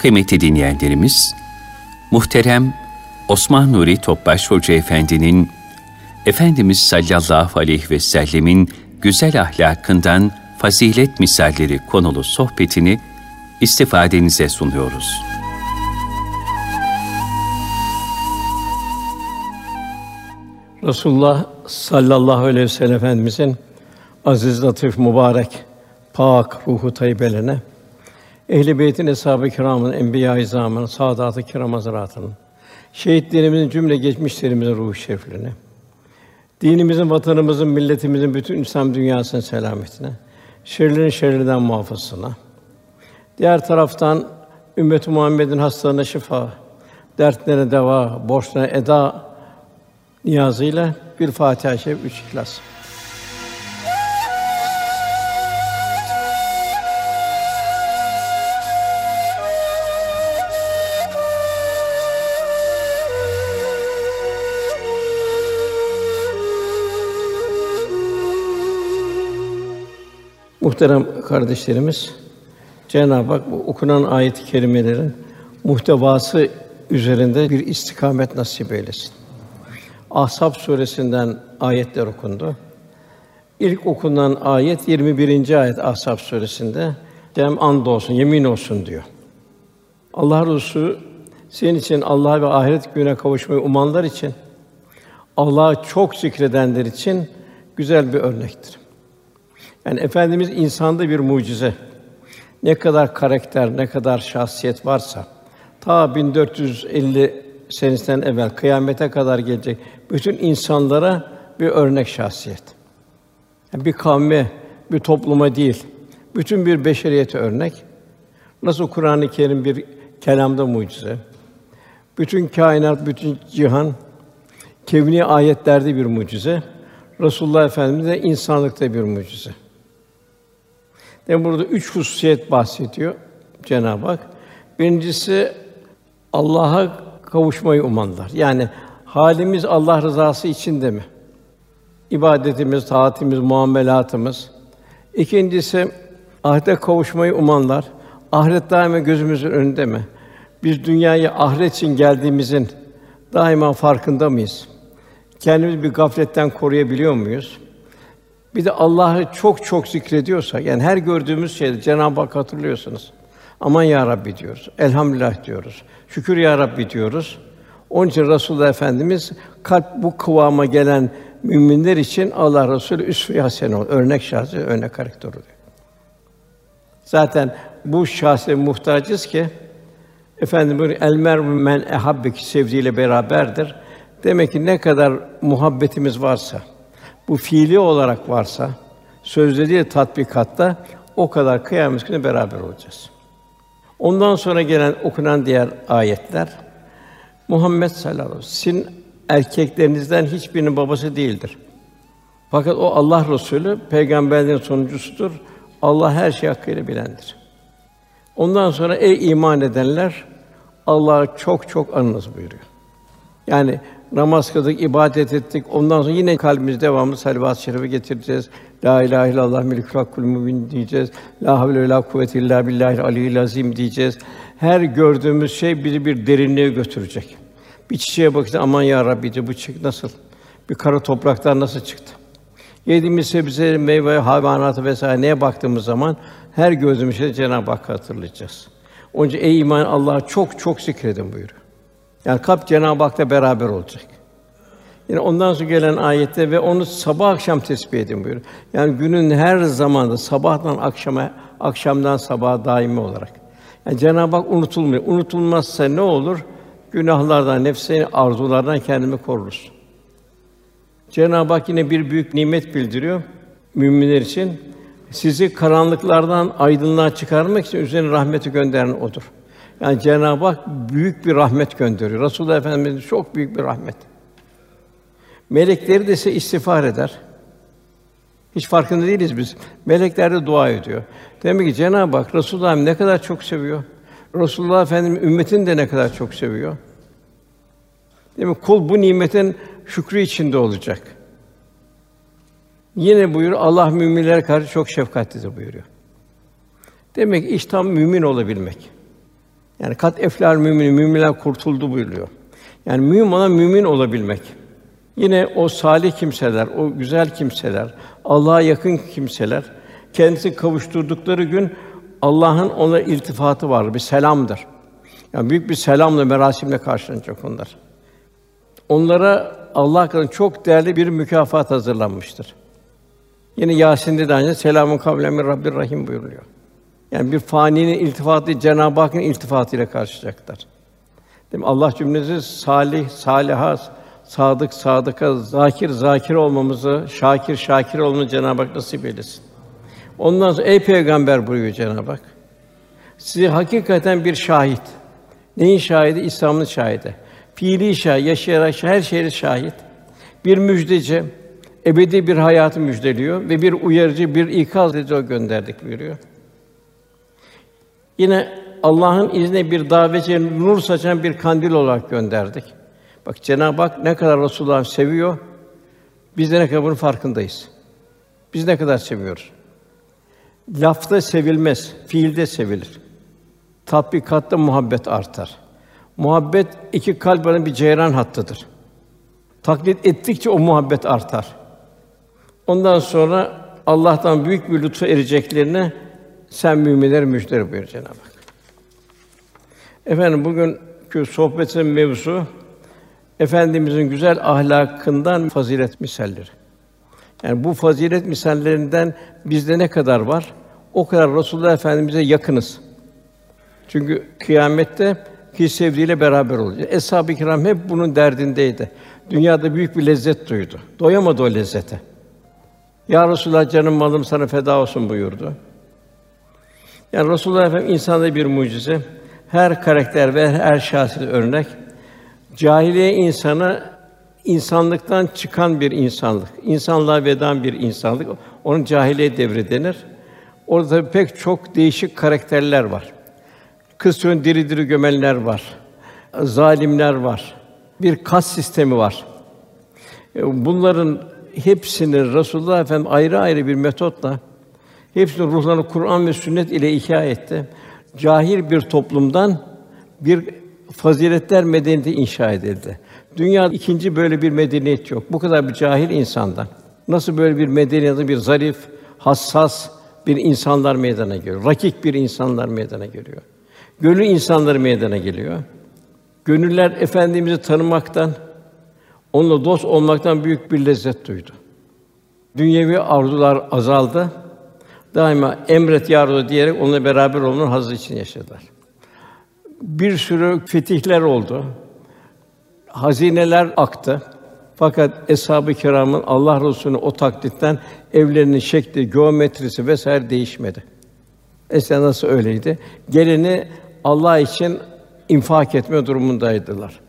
Kıymetli dinleyenlerimiz, muhterem Osman Nuri Topbaş Hoca Efendi'nin Efendimiz sallallahu aleyhi ve sellemin güzel ahlakından fazilet misalleri konulu sohbetini istifadenize sunuyoruz. Resulullah sallallahu aleyhi ve sellem Efendimizin aziz, latif, mübarek, pak ruhu tayyibelerine, Ehl-i Beyt'in eshab-ı kiramın, enbiya-i izamın, saadat-ı kiram hazretlerinin, şehitlerimizin cümle geçmişlerimizin ruhu şeriflerine, dinimizin, vatanımızın, milletimizin bütün İslam dünyasının selametine, şerlerin şerrinden muhafazasına. Diğer taraftan ümmet-i Muhammed'in hastalarına şifa, dertlerine deva, borçlarına eda niyazıyla bir Fatiha-i Şerif, üç İhlas. Muhterem kardeşlerimiz, Cenab-ı Hak bu okunan ayet-i kerimelerin muhtevası üzerinde bir istikamet nasip eylesin. Ahzab suresinden ayetler okundu. İlk okunan ayet 21. ayet Ahzab suresinde. Dem and olsun, yemin olsun diyor. Allah Resulü senin için Allah ve ahiret gününe kavuşmayı umanlar için Allah'ı çok zikredenler için güzel bir örnektir. Yani efendimiz insanda bir mucize. Ne kadar karakter, ne kadar şahsiyet varsa ta 1450 senesinden evvel kıyamete kadar gelecek bütün insanlara bir örnek şahsiyet. Yani bir kavme, bir topluma değil, bütün bir beşeriyete örnek. Nasıl Kur'an-ı Kerim bir kelamda mucize. Bütün kainat, bütün cihan kevni ayetlerde bir mucize. Resulullah Efendimiz de insanlıkta bir mucize. Yani burada üç hususiyet bahsediyor Cenab-ı Hak. Birincisi Allah'a kavuşmayı umanlar. Yani halimiz Allah rızası içinde mi? İbadetimiz, taatimiz, muamelatımız. İkincisi ahirete kavuşmayı umanlar. Ahiret daima gözümüzün önünde mi? Biz dünyaya ahiret için geldiğimizin daima farkında mıyız? Kendimizi bir gafletten koruyabiliyor muyuz? Bir de Allah'ı çok çok zikrediyorsak, yani her gördüğümüz şeyde Cenab-ı Hak hatırlıyorsunuz. Aman ya Rabbi diyoruz. Elhamdülillah diyoruz. Şükür ya Rabbi diyoruz. Onun için Resulullah Efendimiz kalp bu kıvama gelen müminler için Allah Resulü üsve-i hasene ol, örnek şahsı, örnek karakter oluyor. Zaten bu şahse muhtacız ki efendim el mer'u men ehabbeki sevdiğiyle beraberdir. Demek ki ne kadar muhabbetimiz varsa, bu fiili olarak varsa, sözde değil tatbikatta o kadar kıyamet günü beraber olacağız. Ondan sonra gelen okunan diğer ayetler Muhammed sallallahu aleyhi ve sellem erkeklerinizden hiçbirinin babası değildir. Fakat o Allah Resulü peygamberlerin sonuncusudur. Allah her şeyi hakkıyla bilendir. Ondan sonra ey iman edenler Allah'ı çok çok anınız buyuruyor. Yani namaz kıldık, ibadet ettik. Ondan sonra yine kalbimiz devamlı salavat-ı şerife getireceğiz. La ilahe illallah melikul hakkul mübin diyeceğiz. La havle ve la kuvvete illa billahil aliyyil azim diyeceğiz. Her gördüğümüz şey bizi bir derinliğe götürecek. Bir çiçeğe bakınca aman ya Rabbi diye bu çiçek nasıl? Bir kara topraktan nasıl çıktı? Yediğimiz sebze, meyve, hayvanatı vesaire neye baktığımız zaman her gördüğümüz şey Cenab-ı Hakk'ı hatırlayacağız. Onun için ey iman Allah'ı çok çok zikredin buyuruyor. Yani kalp Cenab-ı Hak'la beraber olacak. Yine ondan sonra gelen ayette ve onu sabah akşam tesbih edin buyuruyor. Yani günün her zamanda sabahtan akşama, akşamdan sabaha daimi olarak. Yani Cenab-ı Hak unutulmuyor. Unutulmazsa ne olur? Günahlardan, nefsini arzulardan kendimi koruruz. Cenab-ı Hak yine bir büyük nimet bildiriyor müminler için. Sizi karanlıklardan aydınlığa çıkarmak için üzerine rahmeti gönderen odur. Yani Cenab-ı Hak büyük bir rahmet gönderiyor. Resulullah Efendimiz çok büyük bir rahmet. Melekleri de size istiğfar eder. Hiç farkında değiliz biz. Melekler de dua ediyor. Demek ki Cenab-ı Hak Resulullah ne kadar çok seviyor. Resulullah Efendimiz ümmetini de ne kadar çok seviyor. Mi? Kul bu nimetin şükrü içinde olacak. Yine buyur Allah müminlere karşı çok şefkatlidir buyuruyor. Demek iş tam mümin olabilmek. Yani kat eflal mümin, müminler kurtuldu buyuruyor. Yani mümin olan mümin olabilmek. Yine o salih kimseler, o güzel kimseler, Allah'a yakın kimseler kendisi kavuşturdukları gün Allah'ın ona iltifatı var, bir selamdır. Yani büyük bir selamla, merasimle karşılanacak onlar. Onlara Allah katında çok değerli bir mükafat hazırlanmıştır. Yine Yasin'de de aynı selamun kavlen min Rabbir Rahim buyuruluyor. Yani bir faninin iltifatı Cenab-ı Hakk'ın iltifatıyla karşılayacaklar. Değil mi? Allah cümlemizi salih, saliha, sadık, sadıka, zakir, zakir olmamızı, şakir, şakir olmamızı Cenab-ı Hak nasip eylesin. Ondan sonra ey peygamber buyuruyor Cenab-ı Hak. Sizi hakikaten bir şahit. Neyin şahidi? İslam'ın şahidi. Fiili şahit, yaşayarak her şeyi şahit. Bir müjdeci, ebedi bir hayatı müjdeliyor ve bir uyarıcı, bir ikaz edici gönderdik buyuruyor. Yine Allah'ın izniyle bir davetçi nur saçan bir kandil olarak gönderdik. Bak Cenab-ı Hak ne kadar Resulullah'ı seviyor, biz de ne kadar bunun farkındayız. Biz ne kadar seviyoruz. Lafta sevilmez, fiilde sevilir. Tatbikatta muhabbet artar. Muhabbet iki kalp arasında bir ceyran hattıdır. Taklit ettikçe o muhabbet artar. Ondan sonra Allah'tan büyük bir lütfu ereceklerine sen müminlere müjde buyur Cenab-ı Hak. Efendim bugünkü sohbetin mevzu efendimizin güzel ahlakından fazilet misalleri. Yani bu fazilet misallerinden bizde ne kadar var? O kadar Resulullah Efendimize yakınız. Çünkü kıyamette ki sevdiğiyle beraber olacağız. Eshab-ı kiram hep bunun derdindeydi. Dünyada büyük bir lezzet duydu. Doyamadı o lezzete. Ya Resulullah canım malım sana feda olsun buyurdu. Yani Resulullah Efendimiz insanda bir mucize. Her karakter ve her şahsiyet örnek. Cahiliye insanı insanlıktan çıkan bir insanlık. İnsanlığa vedan bir insanlık. Onun cahiliye devri denir. Orada pek çok değişik karakterler var. Kız diri diri gömenler var. Zalimler var. Bir kas sistemi var. E, bunların hepsini Resulullah Efendimiz ayrı ayrı bir metotla hepsinin ruhlarını Kur'an ve sünnet ile ihya etti. Cahil bir toplumdan bir faziletler medeniyeti inşa edildi. Dünyada ikinci böyle bir medeniyet yok. Bu kadar bir cahil insandan nasıl böyle bir medeniyet, bir zarif, hassas bir insanlar meydana geliyor. Rakik bir insanlar meydana geliyor. Gönül insanları meydana geliyor. Gönüller efendimizi tanımaktan, onunla dost olmaktan büyük bir lezzet duydu. Dünyevi arzular azaldı. Daima emret ya diyerek onunla beraber olmanın hazzı için yaşadılar. Bir sürü fetihler oldu. Hazineler aktı. Fakat eshab-ı kiramın Allah Resulü'nün o taklitten evlerinin şekli, geometrisi vesaire değişmedi. Eskiden nasıl öyleydi? Gelini Allah için infak etme durumundaydılar.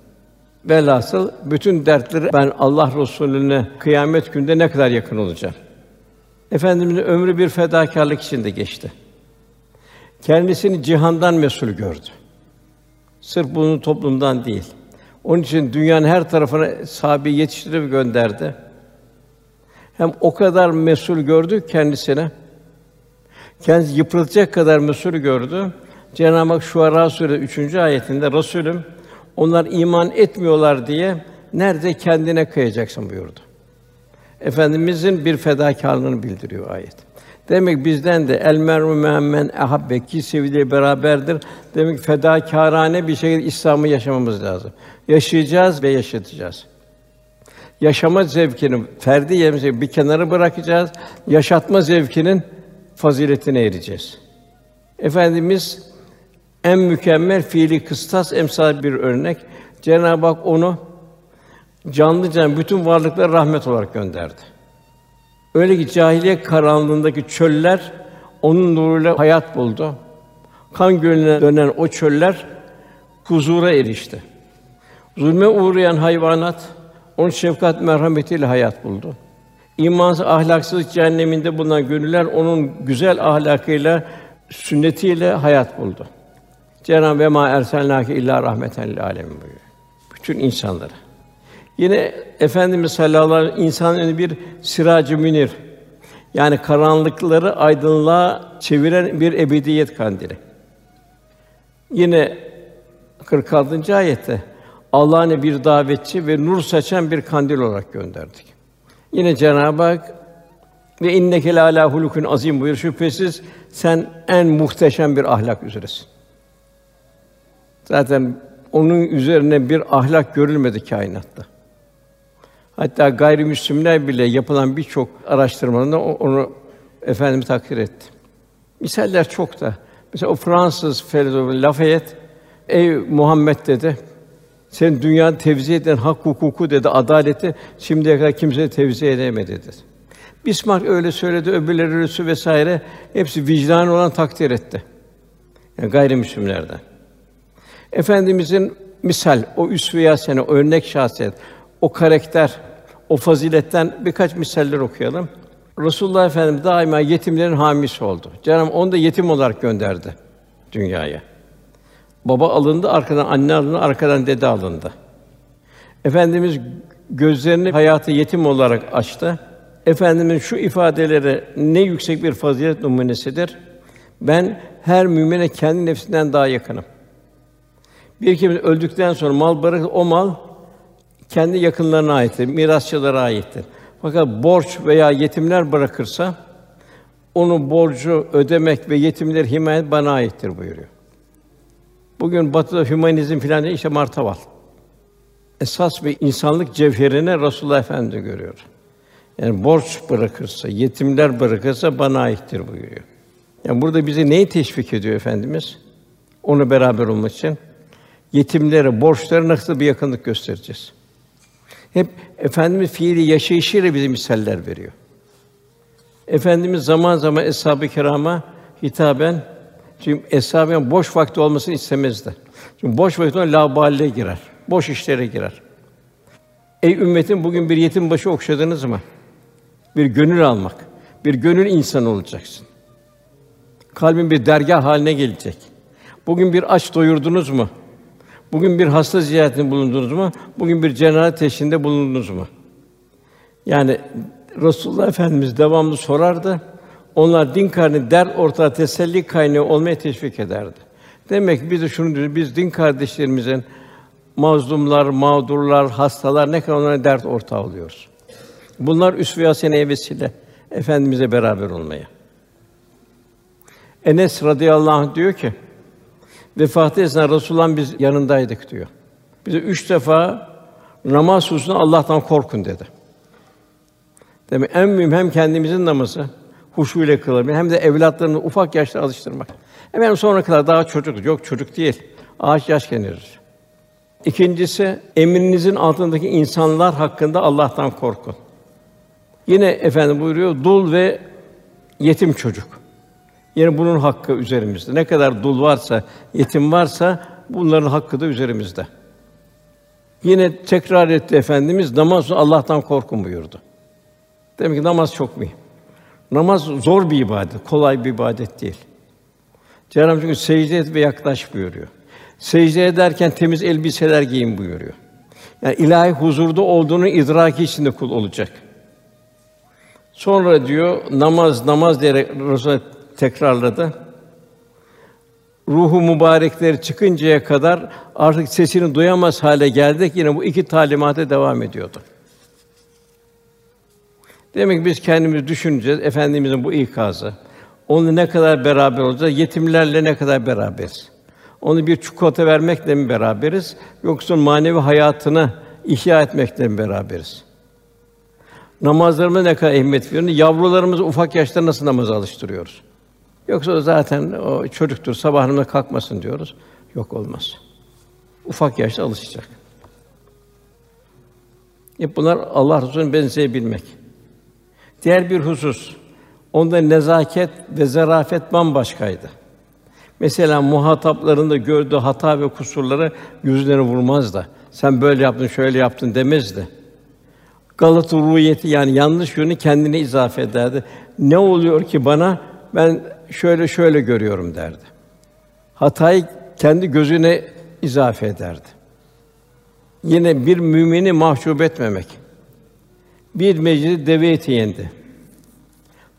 Velhasıl bütün dertleri ben Allah Resulüne kıyamet günde ne kadar yakın olacağım. Efendimizin ömrü bir fedakarlık içinde geçti. Kendisini cihandan mesul gördü. Sırf bunun toplumdan değil. Onun için dünyanın her tarafına sahabe yetiştirip gönderdi. Hem o kadar mesul gördü kendisine. Kendisi yıpratacak kadar mesul gördü. Cenab-ı Hak Şuara Suresi 3. ayetinde Resulüm onlar iman etmiyorlar diye nerede kendine kıyacaksın buyurdu. Efendimizin bir fedakarlığını bildiriyor ayet. Demek bizden de el mer'u men ahabbe ki sevdiği beraberdir. Demek fedakârane bir şekilde İslam'ı yaşamamız lazım. Yaşayacağız ve yaşatacağız. Yaşama zevkini ferdi yerimize bir kenara bırakacağız. Yaşatma zevkinin faziletine ereceğiz. Efendimiz en mükemmel fiili kıstas emsal bir örnek. Cenab-ı Hak onu canlı can bütün varlıklara rahmet olarak gönderdi. Öyle ki cahiliye karanlığındaki çöller onun nuruyla hayat buldu. Kan gölüne dönen o çöller huzura erişti. Zulme uğrayan hayvanat onun şefkat merhametiyle hayat buldu. İmansız, ahlaksız cehenneminde bulunan gönüller onun güzel ahlakıyla, sünnetiyle hayat buldu. Cenab-ı ve ma erselnâke illa rahmeten lil âlemin buyuruyor. Bütün insanlara. Yine Efendimiz sallallahu aleyhi ve sellem insanın bir siracı münir. Yani karanlıkları aydınlığa çeviren bir ebediyet kandili. Yine 46. ayette Allah'ın bir davetçi ve nur saçan bir kandil olarak gönderdik. Yine Cenab-ı Hak ve inneke la hulukun azim buyur. Şüphesiz sen en muhteşem bir ahlak üzeresin. Zaten onun üzerine bir ahlak görülmedi kainatta. Hatta gayrimüslimler bile yapılan birçok araştırmada onu efendimiz takdir etti. Misaller çok da. Mesela o Fransız filozof Lafayette, ey Muhammed dedi, sen dünyada tevzi eden hak hukuku dedi, adaleti şimdiye kadar kimse tevzi edemedi dedi. Bismarck öyle söyledi, öbürleri öyle vesaire hepsi vicdan olan takdir etti. Yani gayrimüslimlerden. Efendimizin misal, o üsve-i sene, örnek şahsiyet, o karakter, o faziletten birkaç misaller okuyalım. Resulullah Efendimiz daima yetimlerin hamisi oldu. Cenab-ı onu da yetim olarak gönderdi dünyaya. Baba alındı, arkadan anne alındı, arkadan dede alındı. Efendimiz gözlerini hayatı yetim olarak açtı. Efendimiz şu ifadeleri ne yüksek bir fazilet numunesidir. Ben her mümine kendi nefsinden daha yakınım. Bir kimse öldükten sonra mal bırakır, o mal kendi yakınlarına aittir, mirasçılara aittir. Fakat borç veya yetimler bırakırsa onu borcu ödemek ve yetimleri himayet bana aittir buyuruyor. Bugün Batı'da hümanizm filan işte martaval. Esas bir insanlık cevherini Resulullah Efendimiz görüyor. Yani borç bırakırsa, yetimler bırakırsa bana aittir buyuruyor. Yani burada bizi neyi teşvik ediyor efendimiz? Onu beraber olmak için yetimlere, borçlara nasıl bir yakınlık göstereceğiz? Hep efendimiz fiili yaşayışıyla bize misaller veriyor. Efendimiz zaman zaman eshab-ı kirama hitaben çünkü eshab boş vakti olmasını istemezdi. Çünkü boş vakti ona laballe girer. Boş işlere girer. Ey ümmetim bugün bir yetim başı okşadınız mı? Bir gönül almak, bir gönül insanı olacaksın. Kalbin bir dergah haline gelecek. Bugün bir aç doyurdunuz mu? Bugün bir hasta ziyaretinde bulundunuz mu? Bugün bir cenaze teşhinde bulundunuz mu? Yani Resulullah Efendimiz devamlı sorardı. Onlar din kardeşi der ortada teselli kaynağı olmaya teşvik ederdi. Demek ki biz de şunu diyoruz, biz din kardeşlerimizin mazlumlar, mağdurlar, hastalar ne kadar onlara dert ortağı oluyoruz. Bunlar üsve-i haseneye vesile efendimize beraber olmaya. Enes radıyallahu anh diyor ki vefatı esnasında Resulullah'ın biz yanındaydık diyor. Bize üç defa namaz hususunda Allah'tan korkun dedi. Demek en mühim hem kendimizin namazı huşu ile kılabilmek hem de evlatlarını ufak yaşta alıştırmak. Hemen sonra kadar daha çocuk yok çocuk değil. Ağaç yaş kendirir. İkincisi emrinizin altındaki insanlar hakkında Allah'tan korkun. Yine efendim buyuruyor dul ve yetim çocuk. Yine bunun hakkı üzerimizde. Ne kadar dul varsa, yetim varsa bunların hakkı da üzerimizde. Yine tekrar etti efendimiz namaz Allah'tan korkun buyurdu. Demek ki namaz çok mühim. Namaz zor bir ibadet, kolay bir ibadet değil. Cenab-ı çünkü secde et ve yaklaş buyuruyor. Secde ederken temiz elbiseler giyin buyuruyor. Yani ilahi huzurda olduğunu idraki içinde kul olacak. Sonra diyor namaz namaz diyerek Resul tekrarladı. Ruhu mübarekleri çıkıncaya kadar artık sesini duyamaz hale geldik. Yine bu iki talimata devam ediyordu. Demek ki biz kendimizi düşüneceğiz efendimizin bu ikazı. Onu ne kadar beraber olacağız? Yetimlerle ne kadar beraberiz? Onu bir çikolata vermekle mi beraberiz? Yoksa manevi hayatını ihya etmekle mi beraberiz? Namazlarımıza ne kadar ehemmiyet veriyoruz? Yavrularımızı ufak yaşta nasıl namaza alıştırıyoruz? Yoksa zaten o çocuktur, sabah namazına kalkmasın diyoruz. Yok olmaz. Ufak yaşta alışacak. Hep bunlar Allah Resulü'nün benzeyebilmek. Diğer bir husus, onda nezaket ve zarafet bambaşkaydı. Mesela muhataplarında gördüğü hata ve kusurları yüzlerine vurmaz da. Sen böyle yaptın, şöyle yaptın demezdi. Galata ruhiyeti yani yanlış yönü kendine izafe ederdi. Ne oluyor ki bana? Ben şöyle şöyle görüyorum derdi. Hatayı kendi gözüne izafe ederdi. Yine bir mümini mahcup etmemek. Bir meclis deve eti yendi.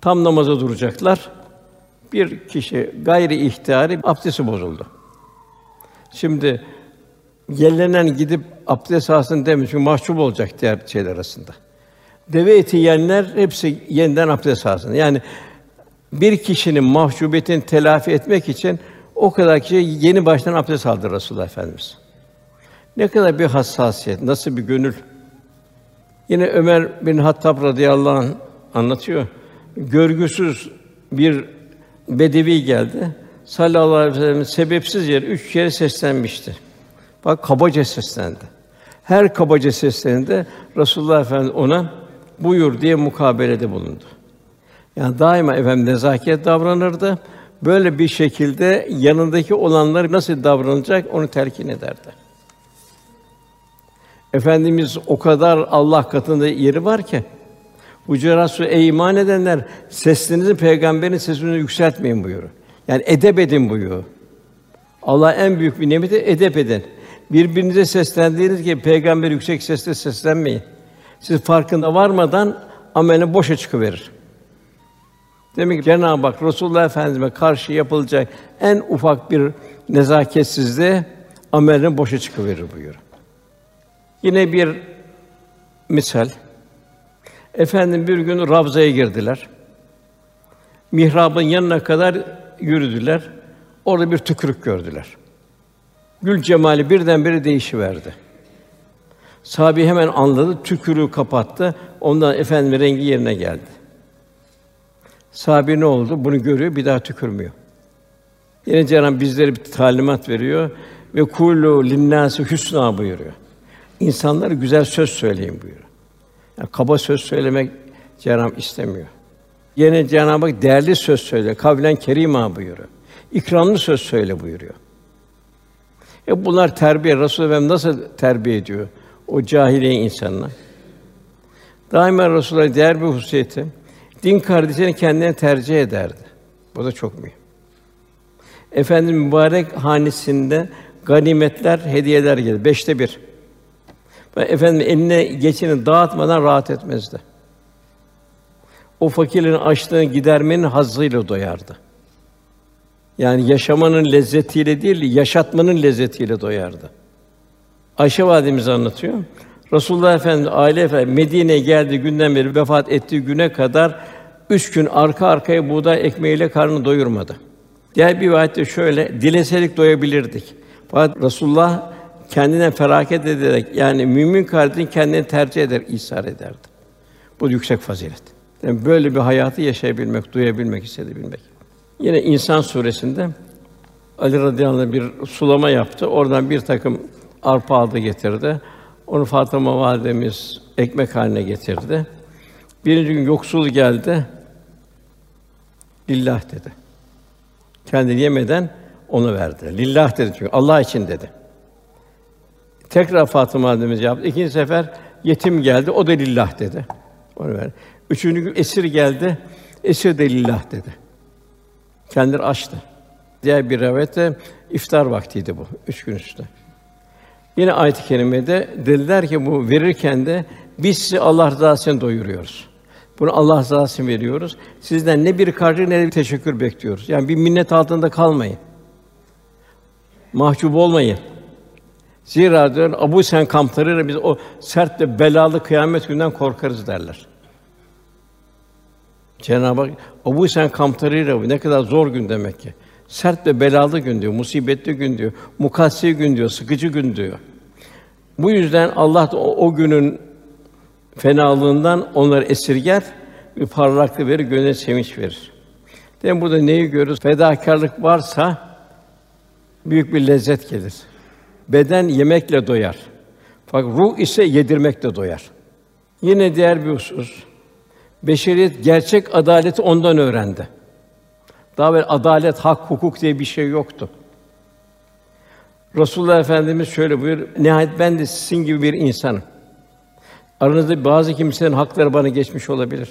Tam namaza duracaklar. Bir kişi gayri ihtiyari abdesti bozuldu. Şimdi Gelinen gidip abdest alsın demiş çünkü mahcup olacak diğer şeyler arasında. Deve eti yiyenler hepsi yeniden abdest alsın. Yani bir kişinin mahcubiyetini telafi etmek için o kadar kişi yeni baştan abdest aldı Resulullah Efendimiz. Ne kadar bir hassasiyet, nasıl bir gönül. Yine Ömer bin Hattab radıyallahu anh anlatıyor. Görgüsüz bir bedevi geldi. Sallallahu aleyhi ve sellem sebepsiz yere üç kere seslenmişti. Bak kabaca seslendi. Her kabaca seslerinde Resulullah Efendimiz ona buyur diye mukabelede bulundu. Yani daima efendim nezaket davranırdı. Böyle bir şekilde yanındaki olanlar nasıl davranacak onu telkin ederdi. Efendimiz o kadar Allah katında yeri var ki Hucurat Sûre ey iman edenler sesinizi peygamberin sesini yükseltmeyin buyuruyor. Yani edep edin buyuruyor. Allah en büyük bir nimeti edep edin. Birbirinize seslendiğiniz gibi peygamber yüksek sesle seslenmeyin. Siz farkında varmadan amelin boşa çıkıverir. Demek ki Cenab-ı Hak Resulullah Efendimize karşı yapılacak en ufak bir nezaketsizliğe amelin boşa çıkıverir buyuruyor. Yine bir misal. Efendim bir gün Ravza'ya girdiler. Mihrabın yanına kadar yürüdüler. Orada bir tükürük gördüler. Gül cemali birdenbire değişiverdi. Sahabi hemen anladı, tükürüğü kapattı. Ondan efendim rengi yerine geldi. Sahabi ne oldu? Bunu görüyor, bir daha tükürmüyor. Yine Cenab-ı bizlere bir talimat veriyor ve kulu linnâsi husna buyuruyor. İnsanlara güzel söz söyleyin buyuruyor. Yani kaba söz söylemek Cenab-ı istemiyor. Yine Cenab-ı Hak değerli söz söyle, kavlen kerima buyuruyor. İkramlı söz söyle buyuruyor. E bunlar terbiye. Resulullah Efendimiz nasıl terbiye ediyor o cahiliye insanına? Daima Resulullah değer bir hususiyeti din kardeşini kendine tercih ederdi. Bu da çok mühim. Efendim mübarek hanesinde ganimetler, hediyeler gelir. Beşte bir. Ve efendim eline geçini dağıtmadan rahat etmezdi. O fakirin açlığını gidermenin hazzıyla doyardı. Yani yaşamanın lezzetiyle değil, yaşatmanın lezzetiyle doyardı. Ayşe validemiz anlatıyor. Resulullah Efendimiz aile efendim Medine'ye geldiği günden beri vefat ettiği güne kadar üç gün arka arkaya buğday ekmeğiyle karnını doyurmadı. Diğer bir rivayette şöyle, dileseydik doyabilirdik. Fakat Resulullah kendine feraket ederek yani mümin kardeşin kendini tercih eder, ihsar ederdi. Bu yüksek fazilet. Yani böyle bir hayatı yaşayabilmek, duyabilmek, hissedebilmek. Yine İnsan suresinde Ali radıyallahu anh bir sulama yaptı. Oradan bir takım arpa aldı getirdi. Onu Fatıma validemiz ekmek haline getirdi. Birinci gün yoksul geldi. Lillah dedi. Kendi yemeden onu verdi. Lillah dedi çünkü Allah için dedi. Tekrar Fatıma validemiz yaptı. İkinci sefer yetim geldi. O da lillah dedi. Onu verdi. Üçüncü gün esir geldi. Esir de lillah dedi. Kendileri açtı. Diğer bir rivayette iftar vaktiydi bu. Üç gün üstü. Yine ayet-i kerimede dediler ki bu verirken de biz sizi Allah rızası doyuruyoruz. Bunu Allah rızası veriyoruz. Sizden ne bir karşı ne bir teşekkür bekliyoruz. Yani bir minnet altında kalmayın. Mahcup olmayın. Zira diyor Abu Sen kamplarıyla biz o sert ve belalı kıyamet günden korkarız derler. Cenab-ı Hak Abu Sen kamplarıyla ne kadar zor gün demek ki. Sert ve belalı gün diyor, musibetli gün diyor, mukassi gün diyor, sıkıcı gün diyor. Bu yüzden Allah da o, o günün fenalığından onları esirger, bir parlaklık verir, gönle sevinç verir. Demek burada neyi görürüz? Fedakarlık varsa büyük bir lezzet gelir. Beden yemekle doyar. Fakat ruh ise yedirmekle doyar. Yine diğer bir husus. Beşeriyet gerçek adaleti ondan öğrendi. Daha evvel adalet, hak, hukuk diye bir şey yoktu. Resulullah Efendimiz şöyle buyur: Nihayet ben de sizin gibi bir insanım. Aranızda bazı kimselerin hakları bana geçmiş olabilir.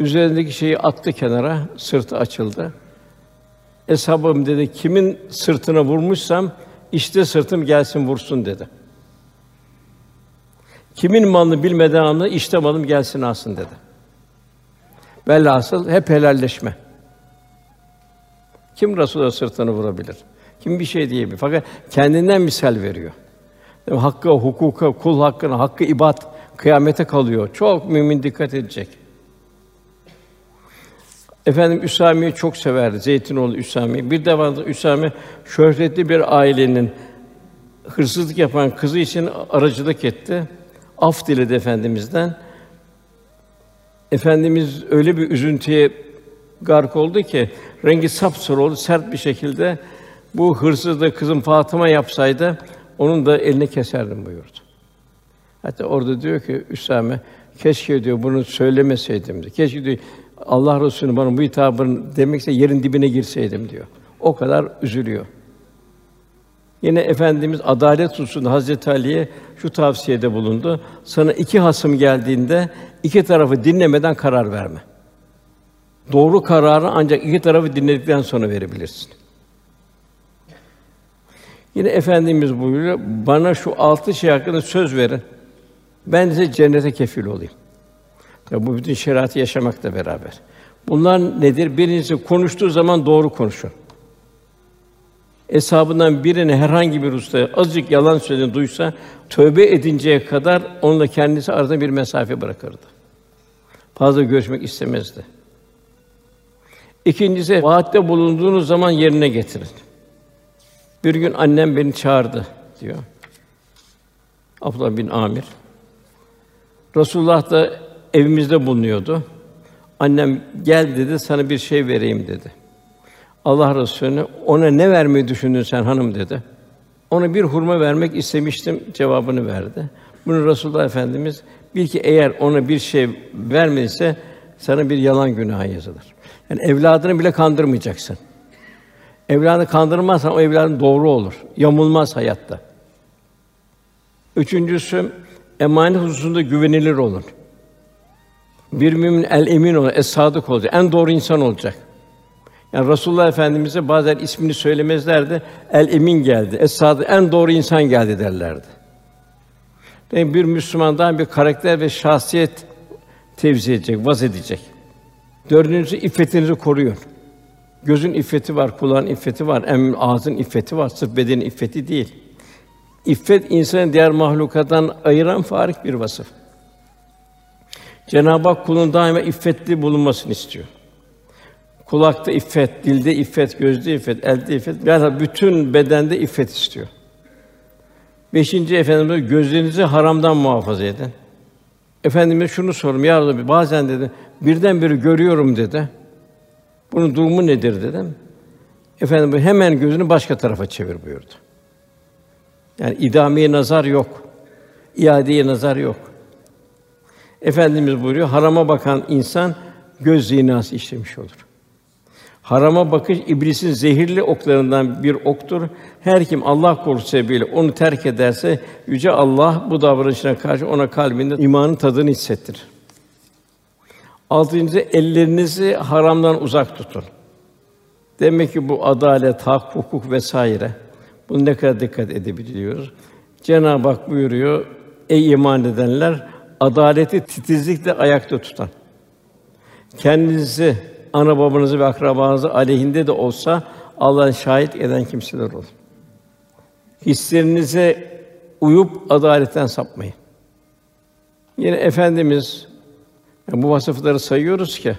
Üzerindeki şeyi attı kenara, sırtı açıldı. Eshabım dedi, kimin sırtına vurmuşsam işte sırtım gelsin vursun dedi. Kimin malını bilmeden anla, işte malım gelsin alsın dedi. Velhasıl hep helalleşme. Kim Resul'a sırtını vurabilir? Kim bir şey diyemiyor. Fakat kendinden misal veriyor. Yani hakkı, hukuka, kul hakkına, hakkı ibad kıyamete kalıyor. Çok mümin dikkat edecek. Efendim Üsami'yi çok severdi. Zeytinoğlu Üsami. Bir defasında Üsami şöhretli bir ailenin hırsızlık yapan kızı için aracılık etti. Af diledi efendimizden. Efendimiz öyle bir üzüntüye gark oldu ki rengi sapsarı oldu, sert bir şekilde bu hırsızlığı kızım Fatıma yapsaydı onun da elini keserdim buyurdu. Hatta orada diyor ki Üsame keşke diyor bunu söylemeseydim diyor. Keşke diyor Allah Resulü bana bu hitabını demekse yerin dibine girseydim diyor. O kadar üzülüyor. Yine efendimiz adalet hususunda Hazreti Ali'ye şu tavsiyede bulundu. Sana iki hasım geldiğinde iki tarafı dinlemeden karar verme. Doğru kararı ancak iki tarafı dinledikten sonra verebilirsin. Yine efendimiz buyuruyor, bana şu altı şey hakkında söz verin. Ben size cennete kefil olayım. Tabi bu bütün şeriatı yaşamakla beraber. Bunlar nedir? Birincisi konuştuğu zaman doğru konuşun. Eshabından birine herhangi bir usta azıcık yalan söylediğini duysa tövbe edinceye kadar onunla kendisi arasında bir mesafe bırakırdı. Fazla görüşmek istemezdi. İkincisi vaatte bulunduğunuz zaman yerine getirin. Bir gün annem beni çağırdı diyor. Abdullah bin Amir. Resulullah da evimizde bulunuyordu. Annem gel dedi, sana bir şey vereyim dedi. Allah Resulü ona ne vermeyi düşündün sen hanım dedi. Ona bir hurma vermek istemiştim cevabını verdi. Bunu Resulullah Efendimiz bil ki eğer ona bir şey vermediyse sana bir yalan günahı yazılır. Yani evladını bile kandırmayacaksın. Evladını kandırmazsan o evladın doğru olur. Yamulmaz hayatta. Üçüncüsü emanet hususunda güvenilir olun. Bir mümin el emin olur, es sadık olacak. En doğru insan olacak. Yani Resulullah Efendimize bazen ismini söylemezlerdi. El emin geldi. Es sadık en doğru insan geldi derlerdi. Yani bir Müslümandan bir karakter ve şahsiyet tevzi edecek, vaz edecek. Dördüncüsü iffetinizi koruyun. Gözün iffeti var, kulağın iffeti var, em ağzın iffeti var, sırf bedenin iffeti değil. İffet insanı diğer mahlukattan ayıran farik bir vasıf. Cenab-ı Hak kulun daima iffetli bulunmasını istiyor. Kulakta iffet, dilde iffet, gözde iffet, elde iffet, yani bütün bedende iffet istiyor. Beşinci efendimiz gözlerinizi haramdan muhafaza edin. Efendimiz şunu sorum ya Rabbi bazen dedi birdenbire görüyorum dedi. Bunun durumu nedir dedim. Efendim hemen gözünü başka tarafa çevir buyurdu. Yani idameye nazar yok. İadeye nazar yok. Efendimiz buyuruyor, harama bakan insan göz zinası işlemiş olur. Harama bakış iblisin zehirli oklarından bir oktur. Her kim Allah korkusu sebebiyle onu terk ederse yüce Allah bu davranışına karşı ona kalbinde imanın tadını hissettirir. Altıncısı ellerinizi haramdan uzak tutun. Demek ki bu adalet, hak, hukuk vesaire. Bunu ne kadar dikkat edebiliyoruz. Cenab-ı Hak buyuruyor: Ey iman edenler, adaleti titizlikle ayakta tutan. Kendinizi, ana babanızı ve akrabanızı aleyhinde de olsa Allah'ın şahit eden kimseler olun. Hislerinize uyup adaletten sapmayın. Yine efendimiz yani bu vasıfları sayıyoruz ki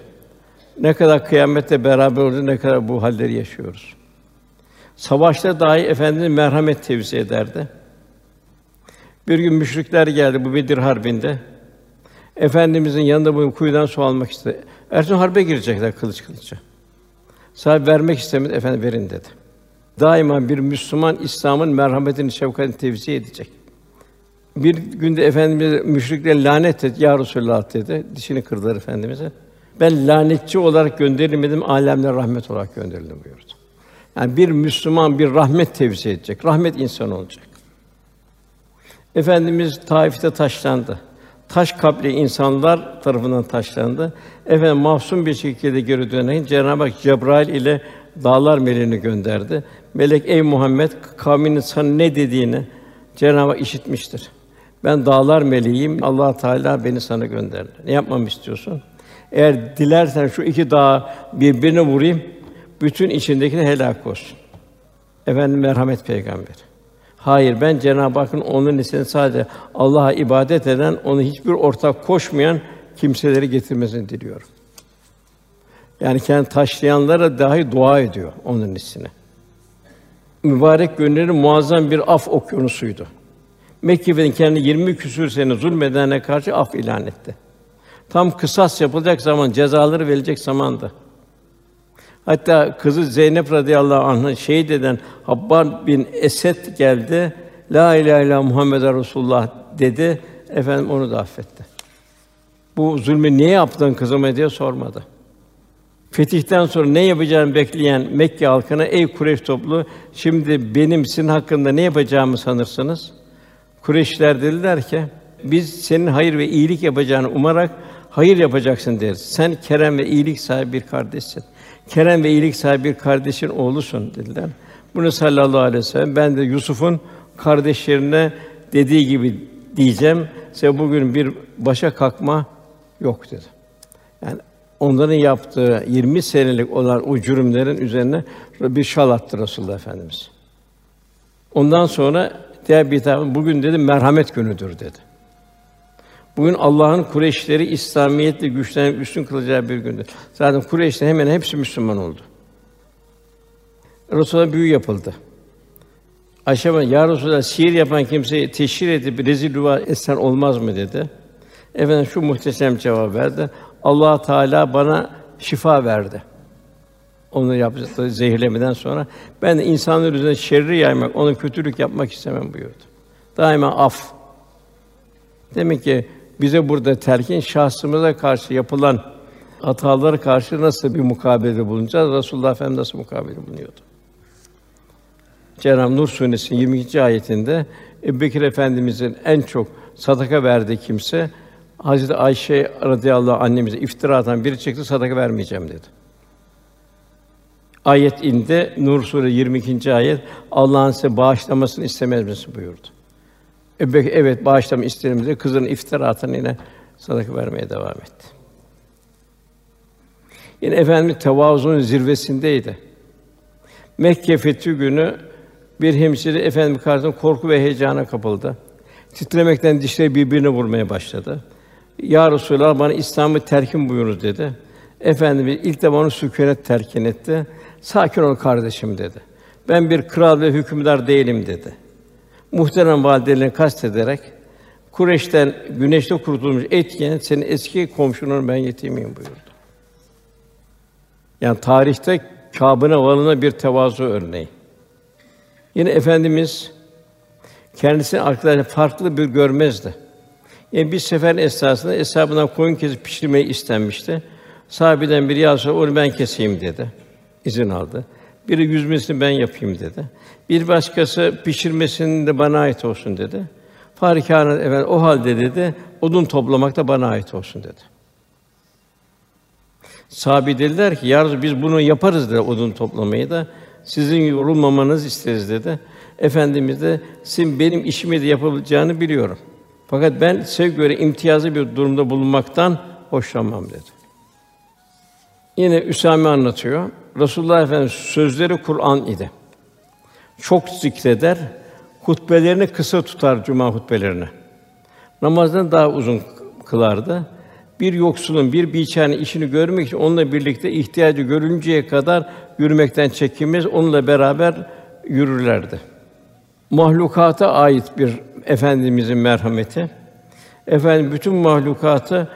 ne kadar kıyamette beraber olacağız, ne kadar bu halleri yaşıyoruz. Savaşta dahi efendimiz merhamet tevzi ederdi. Bir gün müşrikler geldi bu Bedir harbinde. Efendimizin yanında bu kuyudan su almak istedi. Ersun harbe girecekler kılıç kılıça. Sahip vermek istemedi, efendim verin dedi. Daima bir Müslüman İslam'ın merhametini, şefkatini tevzi edecek. Bir günde efendimiz müşrikler lanet et ya Resulullah dedi. Dişini kırdılar efendimize. Ben lanetçi olarak gönderilmedim, alemler rahmet olarak gönderildim buyurdu. Yani bir Müslüman bir rahmet tevzi edecek, rahmet insan olacak. Efendimiz Taif'te taşlandı. Taş kapli insanlar tarafından taşlandı. Efendim mahzun bir şekilde geri dönen Cenab-ı Hak Cebrail ile dağlar meleğini gönderdi. Melek ey Muhammed kavminin sana ne dediğini Cenab-ı Hak işitmiştir. Ben dağlar meleğiyim. Allah Teala beni sana gönderdi. Ne yapmamı istiyorsun? Eğer dilersen şu iki dağı birbirine vurayım, bütün içindekine helak olsun. efendim merhamet peygamber. Hayır ben Cenab-ı Hakk'ın onun için sadece Allah'a ibadet eden, onu hiçbir ortak koşmayan kimseleri getirmesini diliyorum. Yani kendi taşlayanlara dahi dua ediyor onun ismine. Mübarek günleri muazzam bir af okyanusuydu. Mekke'nin kendi 20 küsür sene zulmedene karşı af ilan etti. Tam kısas yapılacak zaman, cezaları verilecek zamandı. Hatta kızı Zeynep radıyallahu anh'ı şehit eden Habbar bin Esed geldi. La ilahe illallah Muhammed Resulullah dedi. Efendim onu da affetti. Bu zulmü niye yaptın kızıma diye sormadı. Fetihten sonra ne yapacağını bekleyen Mekke halkına ey Kureyş toplu şimdi benim sizin hakkında ne yapacağımı sanırsınız? Kureyşler dediler ki biz senin hayır ve iyilik yapacağını umarak hayır yapacaksın deriz. Sen kerem ve iyilik sahibi bir kardeşsin. Kerem ve iyilik sahibi bir kardeşin oğlusun dediler. Bunu sallallahu aleyhi ve sellem ben de Yusuf'un kardeşlerine dediği gibi diyeceğim. Size bugün bir başa kalkma yok dedi. Yani onların yaptığı 20 senelik olan o cürümlerin üzerine bir şal attı Resulullah Efendimiz. Ondan sonra diğer bir tarafı bugün dedi merhamet günüdür dedi. Bugün Allah'ın Kureyşleri İslamiyetle güçlenip üstün kılacağı bir gündür. Zaten Kureyş'te hemen hepsi Müslüman oldu. Resulullah büyü yapıldı. Ayşe ben, ya Resulallah sihir yapan kimseyi teşhir edip rezil rüva etsen olmaz mı dedi. Efendim şu muhteşem cevap verdi. Allah Teala bana şifa verdi. Onu yaptığı zehirlemeden sonra ben de insanlar üzerine şerri yaymak, ona kötülük yapmak istemem buyurdu. Daima af. Demek ki bize burada terkin şahsımıza karşı yapılan hatalara karşı nasıl bir mukabele bulunacağız? Resulullah Efendimiz nasıl mukabele bulunuyordu? Cenab-ı Nur Suresi'nin 22. ayetinde Ebubekir Efendimizin en çok sadaka verdiği kimse Hazreti Ayşe radıyallahu annemize iftira atan biri çıktı sadaka vermeyeceğim dedi. Ayet indi. Nur Sure 22. ayet Allah'ın size bağışlamasını istemez misin buyurdu. Ebubekir evet bağışlama isterim dedi. Kızının iftira atan yine sadaka vermeye devam etti. Yine Efendimiz tevazunun zirvesindeydi. Mekke fethi günü bir hemşire efendim karşısında korku ve heyecana kapıldı. Titremekten dişleri birbirine vurmaya başladı. Ya Resulallah bana İslam'ı terkin buyurunuz dedi. Efendimiz ilk defa onu sükûnet terkin etti. Sakin ol kardeşim dedi. Ben bir kral ve hükümdar değilim dedi. Muhterem validelerini kastederek Kureş'ten güneşte kurutulmuş et yiyen senin eski komşunun ben yetimiyim buyurdu. Yani tarihte Kâb'ına varına bir tevazu örneği. Yine efendimiz kendisini arkadaşlar farklı bir görmezdi. Yani bir sefer esnasında hesabından koyun kesip pişirmeyi istenmişti. Sahabeden biri ya onu ben keseyim dedi. İzin aldı. Biri yüzmesini ben yapayım dedi. Bir başkası pişirmesinin de bana ait olsun dedi. Farikâne efendim o halde dedi odun toplamak da bana ait olsun dedi. Sahabi dediler ki ya biz bunu yaparız dedi odun toplamayı da sizin yorulmamanız isteriz dedi. Efendimiz de sizin benim işimi de yapabileceğini biliyorum. Fakat ben size göre imtiyazlı bir durumda bulunmaktan hoşlanmam dedi. Yine Üsame anlatıyor. Resulullah Efendimiz sözleri Kur'an idi. Çok zikreder, hutbelerini kısa tutar cuma hutbelerini. Namazdan daha uzun kılardı. Bir yoksulun, bir biçarenin işini görmek için onunla birlikte ihtiyacı görünceye kadar yürümekten çekinmez, onunla beraber yürürlerdi. Mahlukata ait bir efendimizin merhameti. Efendim bütün mahlukatı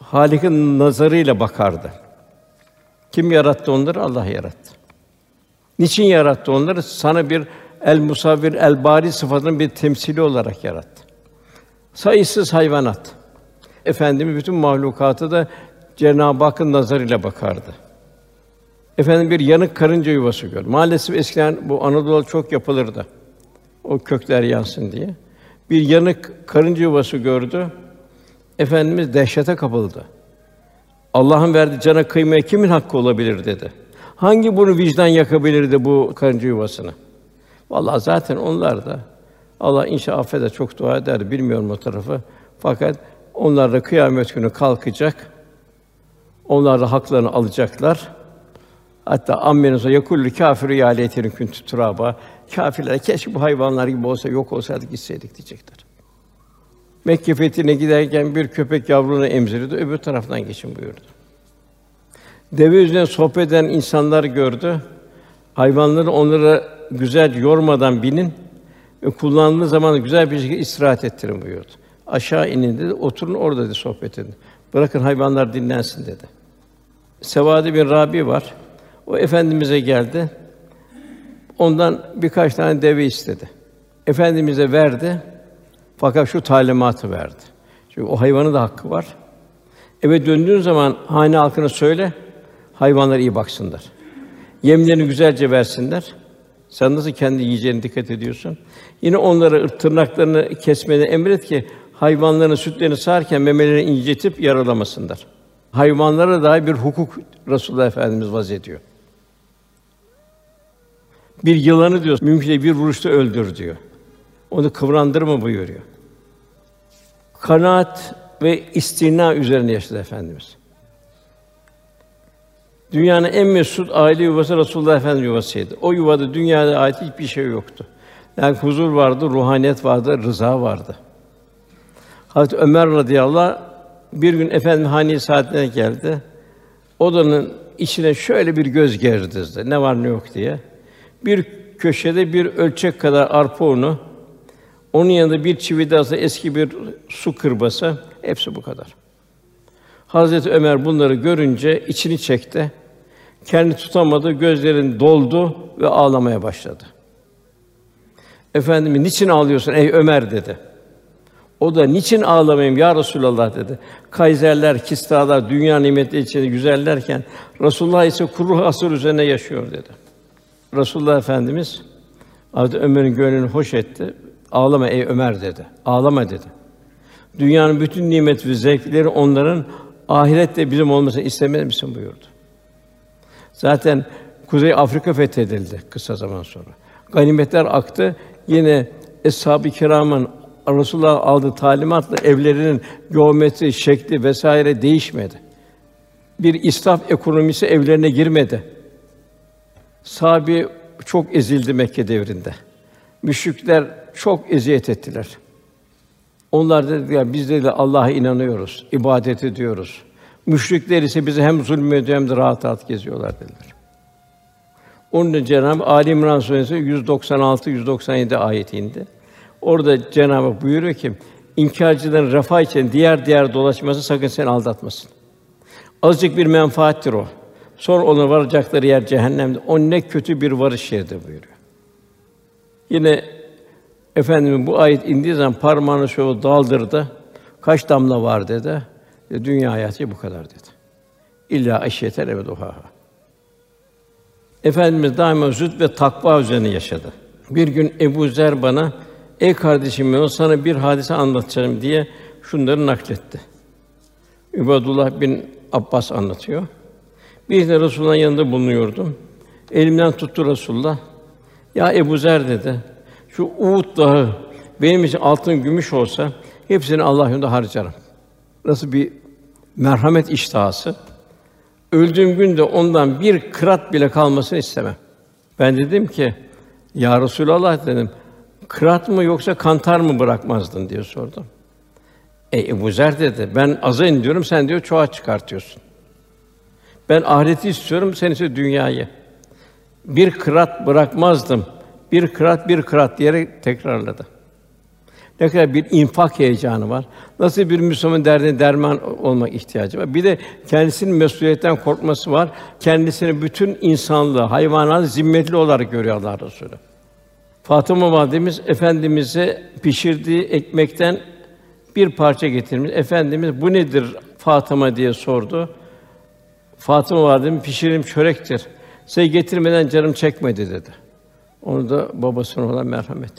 Halik'in nazarıyla bakardı. Kim yarattı onları? Allah yarattı. Niçin yarattı onları? Sana bir el musavvir, el bari sıfatının bir temsili olarak yarattı. Sayısız hayvanat. Efendimiz bütün mahlukatı da Cenab-ı Hakk'ın nazarıyla bakardı. Efendim bir yanık karınca yuvası gör. Maalesef eskiden bu Anadolu çok yapılırdı. O kökler yansın diye. Bir yanık karınca yuvası gördü. Efendimiz dehşete kapıldı. Allah'ın verdiği cana kıymaya kimin hakkı olabilir dedi. Hangi bunu vicdan yakabilirdi bu karınca yuvasını? Vallahi zaten onlar da Allah inşallah affeder çok dua eder bilmiyorum o tarafı. Fakat onlar da kıyamet günü kalkacak. Onlar da haklarını alacaklar. Hatta ammenin sonra yakullu kâfiru ya leytenin kuntu turaba. Kâfirler keşke bu hayvanlar gibi olsa yok olsaydık gitseydik diyecekler. Mekke fethine giderken bir köpek yavrunu emzirdi, öbür taraftan geçin buyurdu. Deve üzerine sohbet eden insanlar gördü. Hayvanları onlara güzel yormadan binin ve kullandığınız zaman güzel bir şekilde istirahat ettirin buyurdu. Aşağı inin dedi, oturun orada dedi sohbet edin. Bırakın hayvanlar dinlensin dedi. Sevadi bir Rabi var. O efendimize geldi. Ondan birkaç tane deve istedi. Efendimize verdi. Fakat şu talimatı verdi. Çünkü o hayvanın da hakkı var. Eve döndüğün zaman hane halkına söyle, hayvanlar iyi baksınlar. Yemlerini güzelce versinler. Sen nasıl kendi yiyeceğine dikkat ediyorsun? Yine onlara tırnaklarını kesmeni emret ki hayvanların sütlerini sağarken memelerini incitip yaralamasınlar. Hayvanlara dair bir hukuk Resulullah Efendimiz vaz ediyor. Bir yılanı diyor, mümkün bir vuruşta öldür diyor. Onu kıvrandırma buyuruyor. Kanaat ve istina üzerine yaşadı Efendimiz. Dünyanın en mesut aile yuvası Resulullah Efendimiz yuvasıydı. O yuvada dünyada ait hiçbir şey yoktu. Yani huzur vardı, ruhaniyet vardı, rıza vardı. Hazreti Ömer radıyallahu anh, bir gün efendim hani saatine geldi. Odanın içine şöyle bir göz gerdirdi. Ne var ne yok diye. Bir köşede bir ölçek kadar arpa unu, onun yanında bir çividası, eski bir su kırbası, hepsi bu kadar. Hazreti Ömer bunları görünce içini çekti. Kendi tutamadı, gözlerin doldu ve ağlamaya başladı. Efendimiz niçin ağlıyorsun ey Ömer dedi. O da niçin ağlamayayım ya Resulallah dedi. Kayserler, kistalar, dünya nimetleri içinde güzellerken Resulullah ise kuru hasır üzerine yaşıyor dedi. Resulullah Efendimiz Hazreti Ömer'in gönlünü hoş etti. Ağlama ey Ömer dedi. Ağlama dedi. Dünyanın bütün nimet ve zevkleri onların ahirette bizim olmasını istemez misin buyurdu. Zaten Kuzey Afrika fethedildi kısa zaman sonra. Ganimetler aktı. Yine Eshab-ı Kiram'ın Resulullah aldığı talimatla evlerinin geometri, şekli vesaire değişmedi. Bir israf ekonomisi evlerine girmedi. Sahabi çok ezildi Mekke devrinde. Müşrikler çok eziyet ettiler. Onlar dediler biz de Allah'a inanıyoruz, ibadet ediyoruz. Müşrikler ise bize hem zulmediyor hem de rahat rahat geziyorlar dediler. Onun için Cenab-ı Ali İmran Suresi 196 197 ayeti indi. Orada Cenab-ı Hak buyuruyor ki inkarcıların refah için diğer diğer dolaşması sakın seni aldatmasın. Azıcık bir menfaattir o. Sonra ona varacakları yer cehennemde. O ne kötü bir varış yeridir buyuruyor. Yine Efendimiz bu ayet indiği zaman parmağını şöyle daldırdı. Kaç damla var dedi. E, dünya hayatı bu kadar dedi. İlla eşyeter evet oha. Efendimiz daima zühd ve takva üzerine yaşadı. Bir gün Ebu Zer bana Ey kardeşim ben sana bir hadise anlatacağım diye şunları nakletti. Übadullah bin Abbas anlatıyor. Bir de Resulullah'ın yanında bulunuyordum. Elimden tuttu Resulullah. Ya Ebu Zer dedi. Şu Uhud dağı benim için altın gümüş olsa hepsini Allah yolunda harcarım. Nasıl bir merhamet iştahası. Öldüğüm günde ondan bir kırat bile kalmasını istemem. Ben dedim ki, Ya Resulallah dedim, kırat mı yoksa kantar mı bırakmazdın diye sordum. E Ebu Zer dedi, ben aza diyorum, sen diyor çoğa çıkartıyorsun. Ben ahireti istiyorum, sen ise dünyayı. Bir kırat bırakmazdım. Bir kırat, bir kırat diyerek tekrarladı. Ne kadar bir infak heyecanı var. Nasıl bir Müslüman derdine derman olmak ihtiyacı var. Bir de kendisinin mesuliyetten korkması var. Kendisini bütün insanlığı, hayvanat zimmetli olarak görüyor Allah Resulü. Fatıma validemiz efendimize pişirdiği ekmekten bir parça getirmiş. Efendimiz bu nedir Fatıma diye sordu. Fatıma validemiz pişirim çörektir. Size getirmeden canım çekmedi dedi. Onu da babasına olan merhamet.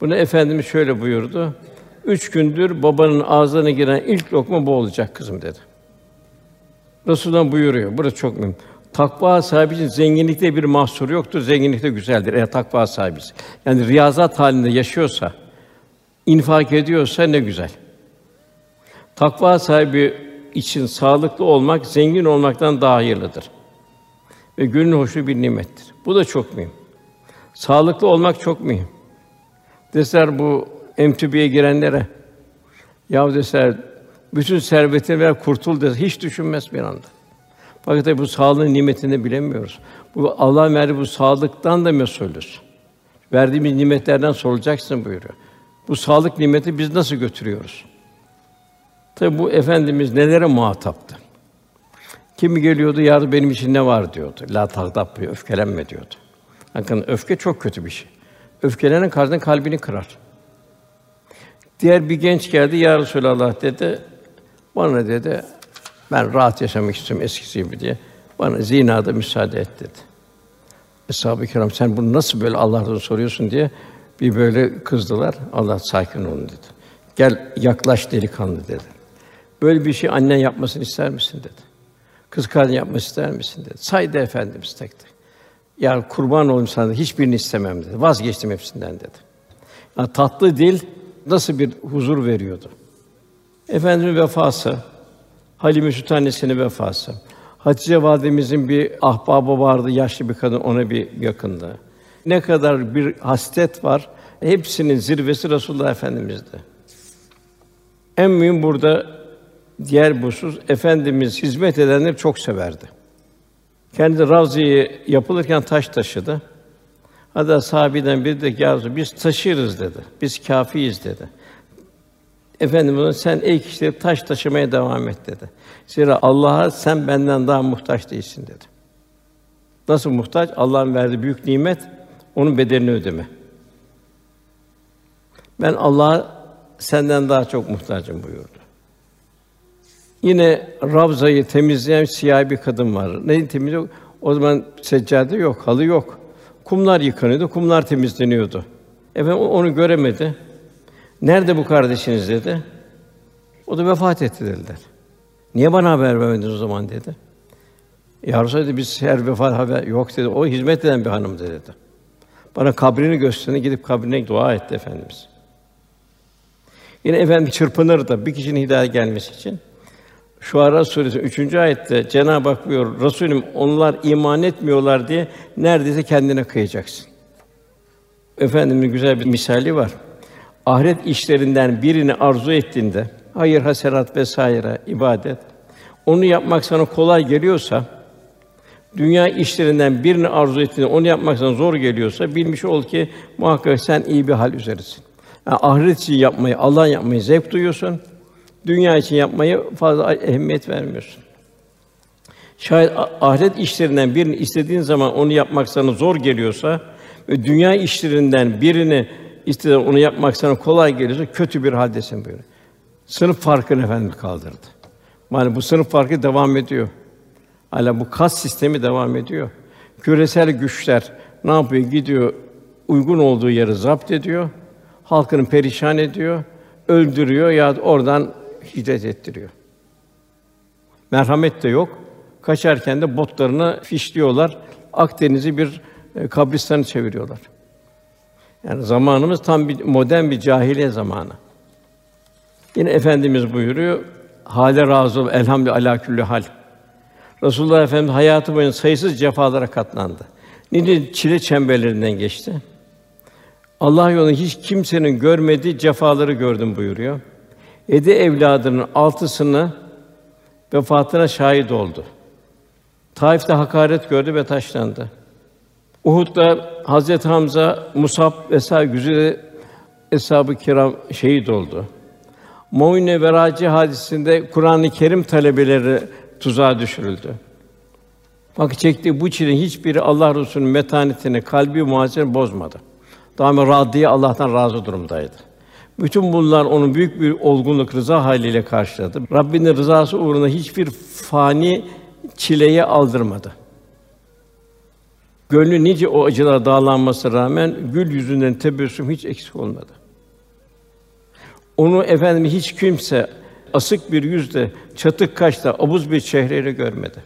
Bunu efendimiz şöyle buyurdu. Üç gündür babanın ağzına giren ilk lokma bu olacak kızım dedi. Resulullah buyuruyor. Burası çok mühim. Takva sahibi için zenginlikte bir mahsur yoktur. Zenginlikte güzeldir eğer takva sahibi. Yani riyazat halinde yaşıyorsa, infak ediyorsa ne güzel. Takva sahibi için sağlıklı olmak zengin olmaktan daha hayırlıdır. Ve gönül hoşu bir nimettir. Bu da çok mühim. Sağlıklı olmak çok mühim. Deser bu emtübiye girenlere, ya deser bütün servetini ver kurtul deser, hiç düşünmez bir anda. Fakat tabi bu sağlığın nimetini bilemiyoruz. Bu Allah verdiği bu sağlıktan da mesulüz. Verdiğimiz nimetlerden sorulacaksın buyuruyor. Bu sağlık nimeti biz nasıl götürüyoruz? Tabi bu efendimiz nelere muhataptı? Kimi geliyordu, ya benim için ne var diyordu. La tagdab öfkelenme diyordu. Bakın öfke çok kötü bir şey. Öfkelenen karşının kalbini kırar. Diğer bir genç geldi, ya Resulallah dedi. Bana dedi, ben rahat yaşamak istiyorum eskisi gibi diye. Bana zinada müsaade et dedi. Eshab-ı kiram sen bunu nasıl böyle Allah'tan soruyorsun diye bir böyle kızdılar. Allah sakin olun dedi. Gel yaklaş delikanlı dedi. Böyle bir şey annen yapmasını ister misin dedi. Kız kardeşin yapmasını ister misin dedi. Saydı efendimiz tek tek. Ya kurban olayım sana hiçbirini istemem dedi. Vazgeçtim hepsinden dedi. Yani tatlı dil nasıl bir huzur veriyordu. Efendimiz vefası, Halime Sultanesi'nin vefası. Hatice validemizin bir ahbabı vardı, yaşlı bir kadın, ona bir yakındı. Ne kadar bir hastet var, hepsinin zirvesi Resulullah Efendimiz'di. En mühim burada diğer busuz efendimiz hizmet edenleri çok severdi. Kendi Ravzi'yi yapılırken taş taşıdı. Hatta sahabeden biri de ya biz taşırız dedi. Biz kâfiyiz dedi. Efendimiz sen ey kişileri taş taşımaya devam et dedi. Zira Allah'a sen benden daha muhtaç değilsin dedi. Nasıl muhtaç? Allah'ın verdiği büyük nimet onun bedelini ödeme. Ben Allah'a senden daha çok muhtacım buyurdu. Yine Ravza'yı temizleyen siyah bir kadın var. Ne temizliyor? O zaman seccade yok, halı yok. Kumlar yıkanıyordu, kumlar temizleniyordu. Efendim onu göremedi. Nerede bu kardeşiniz dedi. O da vefat etti dediler. Niye bana haber vermediniz o zaman dedi. Ya dedi, biz her vefat haber yok dedi. O hizmet eden bir hanımdı dedi. Bana kabrini gösterdi, gidip kabrine dua etti efendimiz. Yine efendim çırpınır da bir kişinin hidayet gelmesi için. Şu Ara suresi 3. ayette Cenab-ı Hak buyuruyor, Resulüm onlar iman etmiyorlar diye neredeyse kendine kıyacaksın. Efendimin güzel bir misali var. Ahiret işlerinden birini arzu ettiğinde, hayır, hasenat vesaire, ibadet, onu yapmak sana kolay geliyorsa, dünya işlerinden birini arzu ettiğinde onu yapmak sana zor geliyorsa bilmiş ol ki muhakkak sen iyi bir hal üzeresin. Yani ahiret için yapmayı, Allah yapmayı zevk duyuyorsun. Dünya için yapmayı fazla ehemmiyet vermiyorsun. Şayet ahiret işlerinden birini istediğin zaman onu yapmak sana zor geliyorsa ve dünya işlerinden birini istediğin onu yapmak sana kolay geliyorsa kötü bir haldesin böyle. Sınıf farkını efendim kaldırdı. Yani bu sınıf farkı devam ediyor. Hala bu kas sistemi devam ediyor. Küresel güçler ne yapıyor? Gidiyor uygun olduğu yeri zapt ediyor. Halkını perişan ediyor, öldürüyor ya oradan hicret ettiriyor. Merhamet de yok. Kaçarken de botlarını fişliyorlar. Akdeniz'i bir e, kabristanı çeviriyorlar. Yani zamanımız tam bir modern bir cahiliye zamanı. Yine efendimiz buyuruyor. Hale razı ol, elhamdülillah ala külli hal. Resulullah Efendimiz hayatı boyunca sayısız cefalara katlandı. Nice çile çemberlerinden geçti. Allah yolunda hiç kimsenin görmediği cefaları gördüm buyuruyor. Edi evladının altısını vefatına şahit oldu. Taif'te hakaret gördü ve taşlandı. Uhud'da Hazret Hamza, Musab vesaire güzide eshab-ı kiram şehit oldu. Mu'ine Veraci hadisinde Kur'an-ı Kerim talebeleri tuzağa düşürüldü. Bak çektiği bu çile hiçbiri Allah Resulü'nün metanetini, kalbi muhasebeni bozmadı. Daima radiye Allah'tan razı durumdaydı. Bütün bunlar onun büyük bir olgunluk, rıza haliyle karşıladı. Rabbinin rızası uğruna hiçbir fani çileye aldırmadı. Gönlü nice o acılara dağlanması rağmen gül yüzünden tebessüm hiç eksik olmadı. Onu efendim hiç kimse asık bir yüzle, çatık kaşla, abuz bir çehreyle görmedi.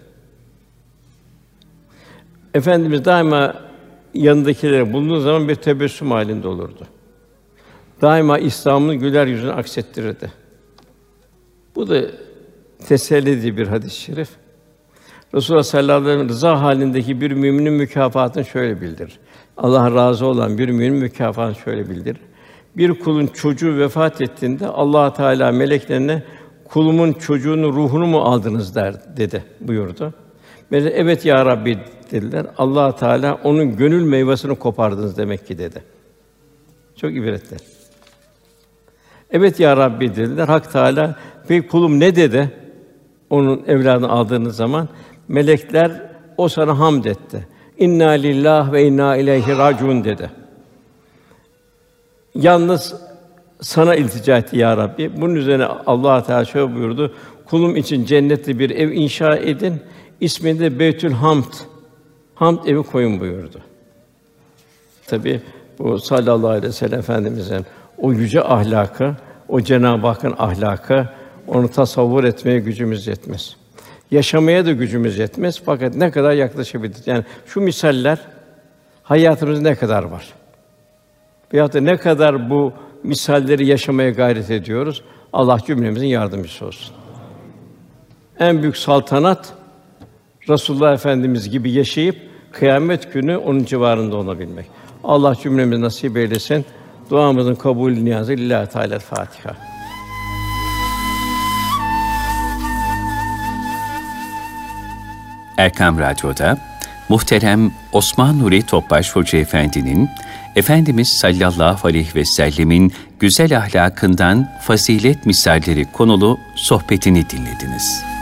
Efendimiz daima yanındakilere bulunduğu zaman bir tebessüm halinde olurdu. Daima İslam'ın güler yüzünü aksettirirdi. Bu da teselli bir hadis-i şerif. Resulullah sallallahu aleyhi ve sellem rıza halindeki bir müminin mükafatını şöyle bildir. Allah razı olan bir müminin mükafatını şöyle bildir. Bir kulun çocuğu vefat ettiğinde Allah Teala meleklerine kulumun çocuğunun ruhunu mu aldınız der dedi buyurdu. Melek evet ya Rabbi dediler. Allah Teala onun gönül meyvesini kopardınız demek ki dedi. Çok ibretli. Evet ya Rabbi dediler. Hak Teala peki kulum ne dedi? Onun evladını aldığınız zaman melekler o sana hamd etti. İnna lillah ve inna ileyhi raciun dedi. Yalnız sana iltica etti ya Rabbi. Bunun üzerine Allah Teala şöyle buyurdu. Kulum için cennette bir ev inşa edin. İsmini de Beytül Hamd. Hamd evi koyun buyurdu. Tabi bu sallallahu aleyhi ve sellem efendimizin o yüce ahlakı, o Cenab-ı Hakk'ın ahlakı onu tasavvur etmeye gücümüz yetmez. Yaşamaya da gücümüz yetmez fakat ne kadar yaklaşabiliriz? Yani şu misaller hayatımızda ne kadar var? Veyahut da ne kadar bu misalleri yaşamaya gayret ediyoruz? Allah cümlemizin yardımcısı olsun. En büyük saltanat Resulullah Efendimiz gibi yaşayıp kıyamet günü onun civarında olabilmek. Allah cümlemize nasip eylesin. Duamızın kabul niyazı lillahi teala Fatiha. Erkam Radyo'da muhterem Osman Nuri Topbaş Hoca Efendi'nin Efendimiz sallallahu aleyhi ve sellemin güzel ahlakından fazilet misalleri konulu sohbetini dinlediniz.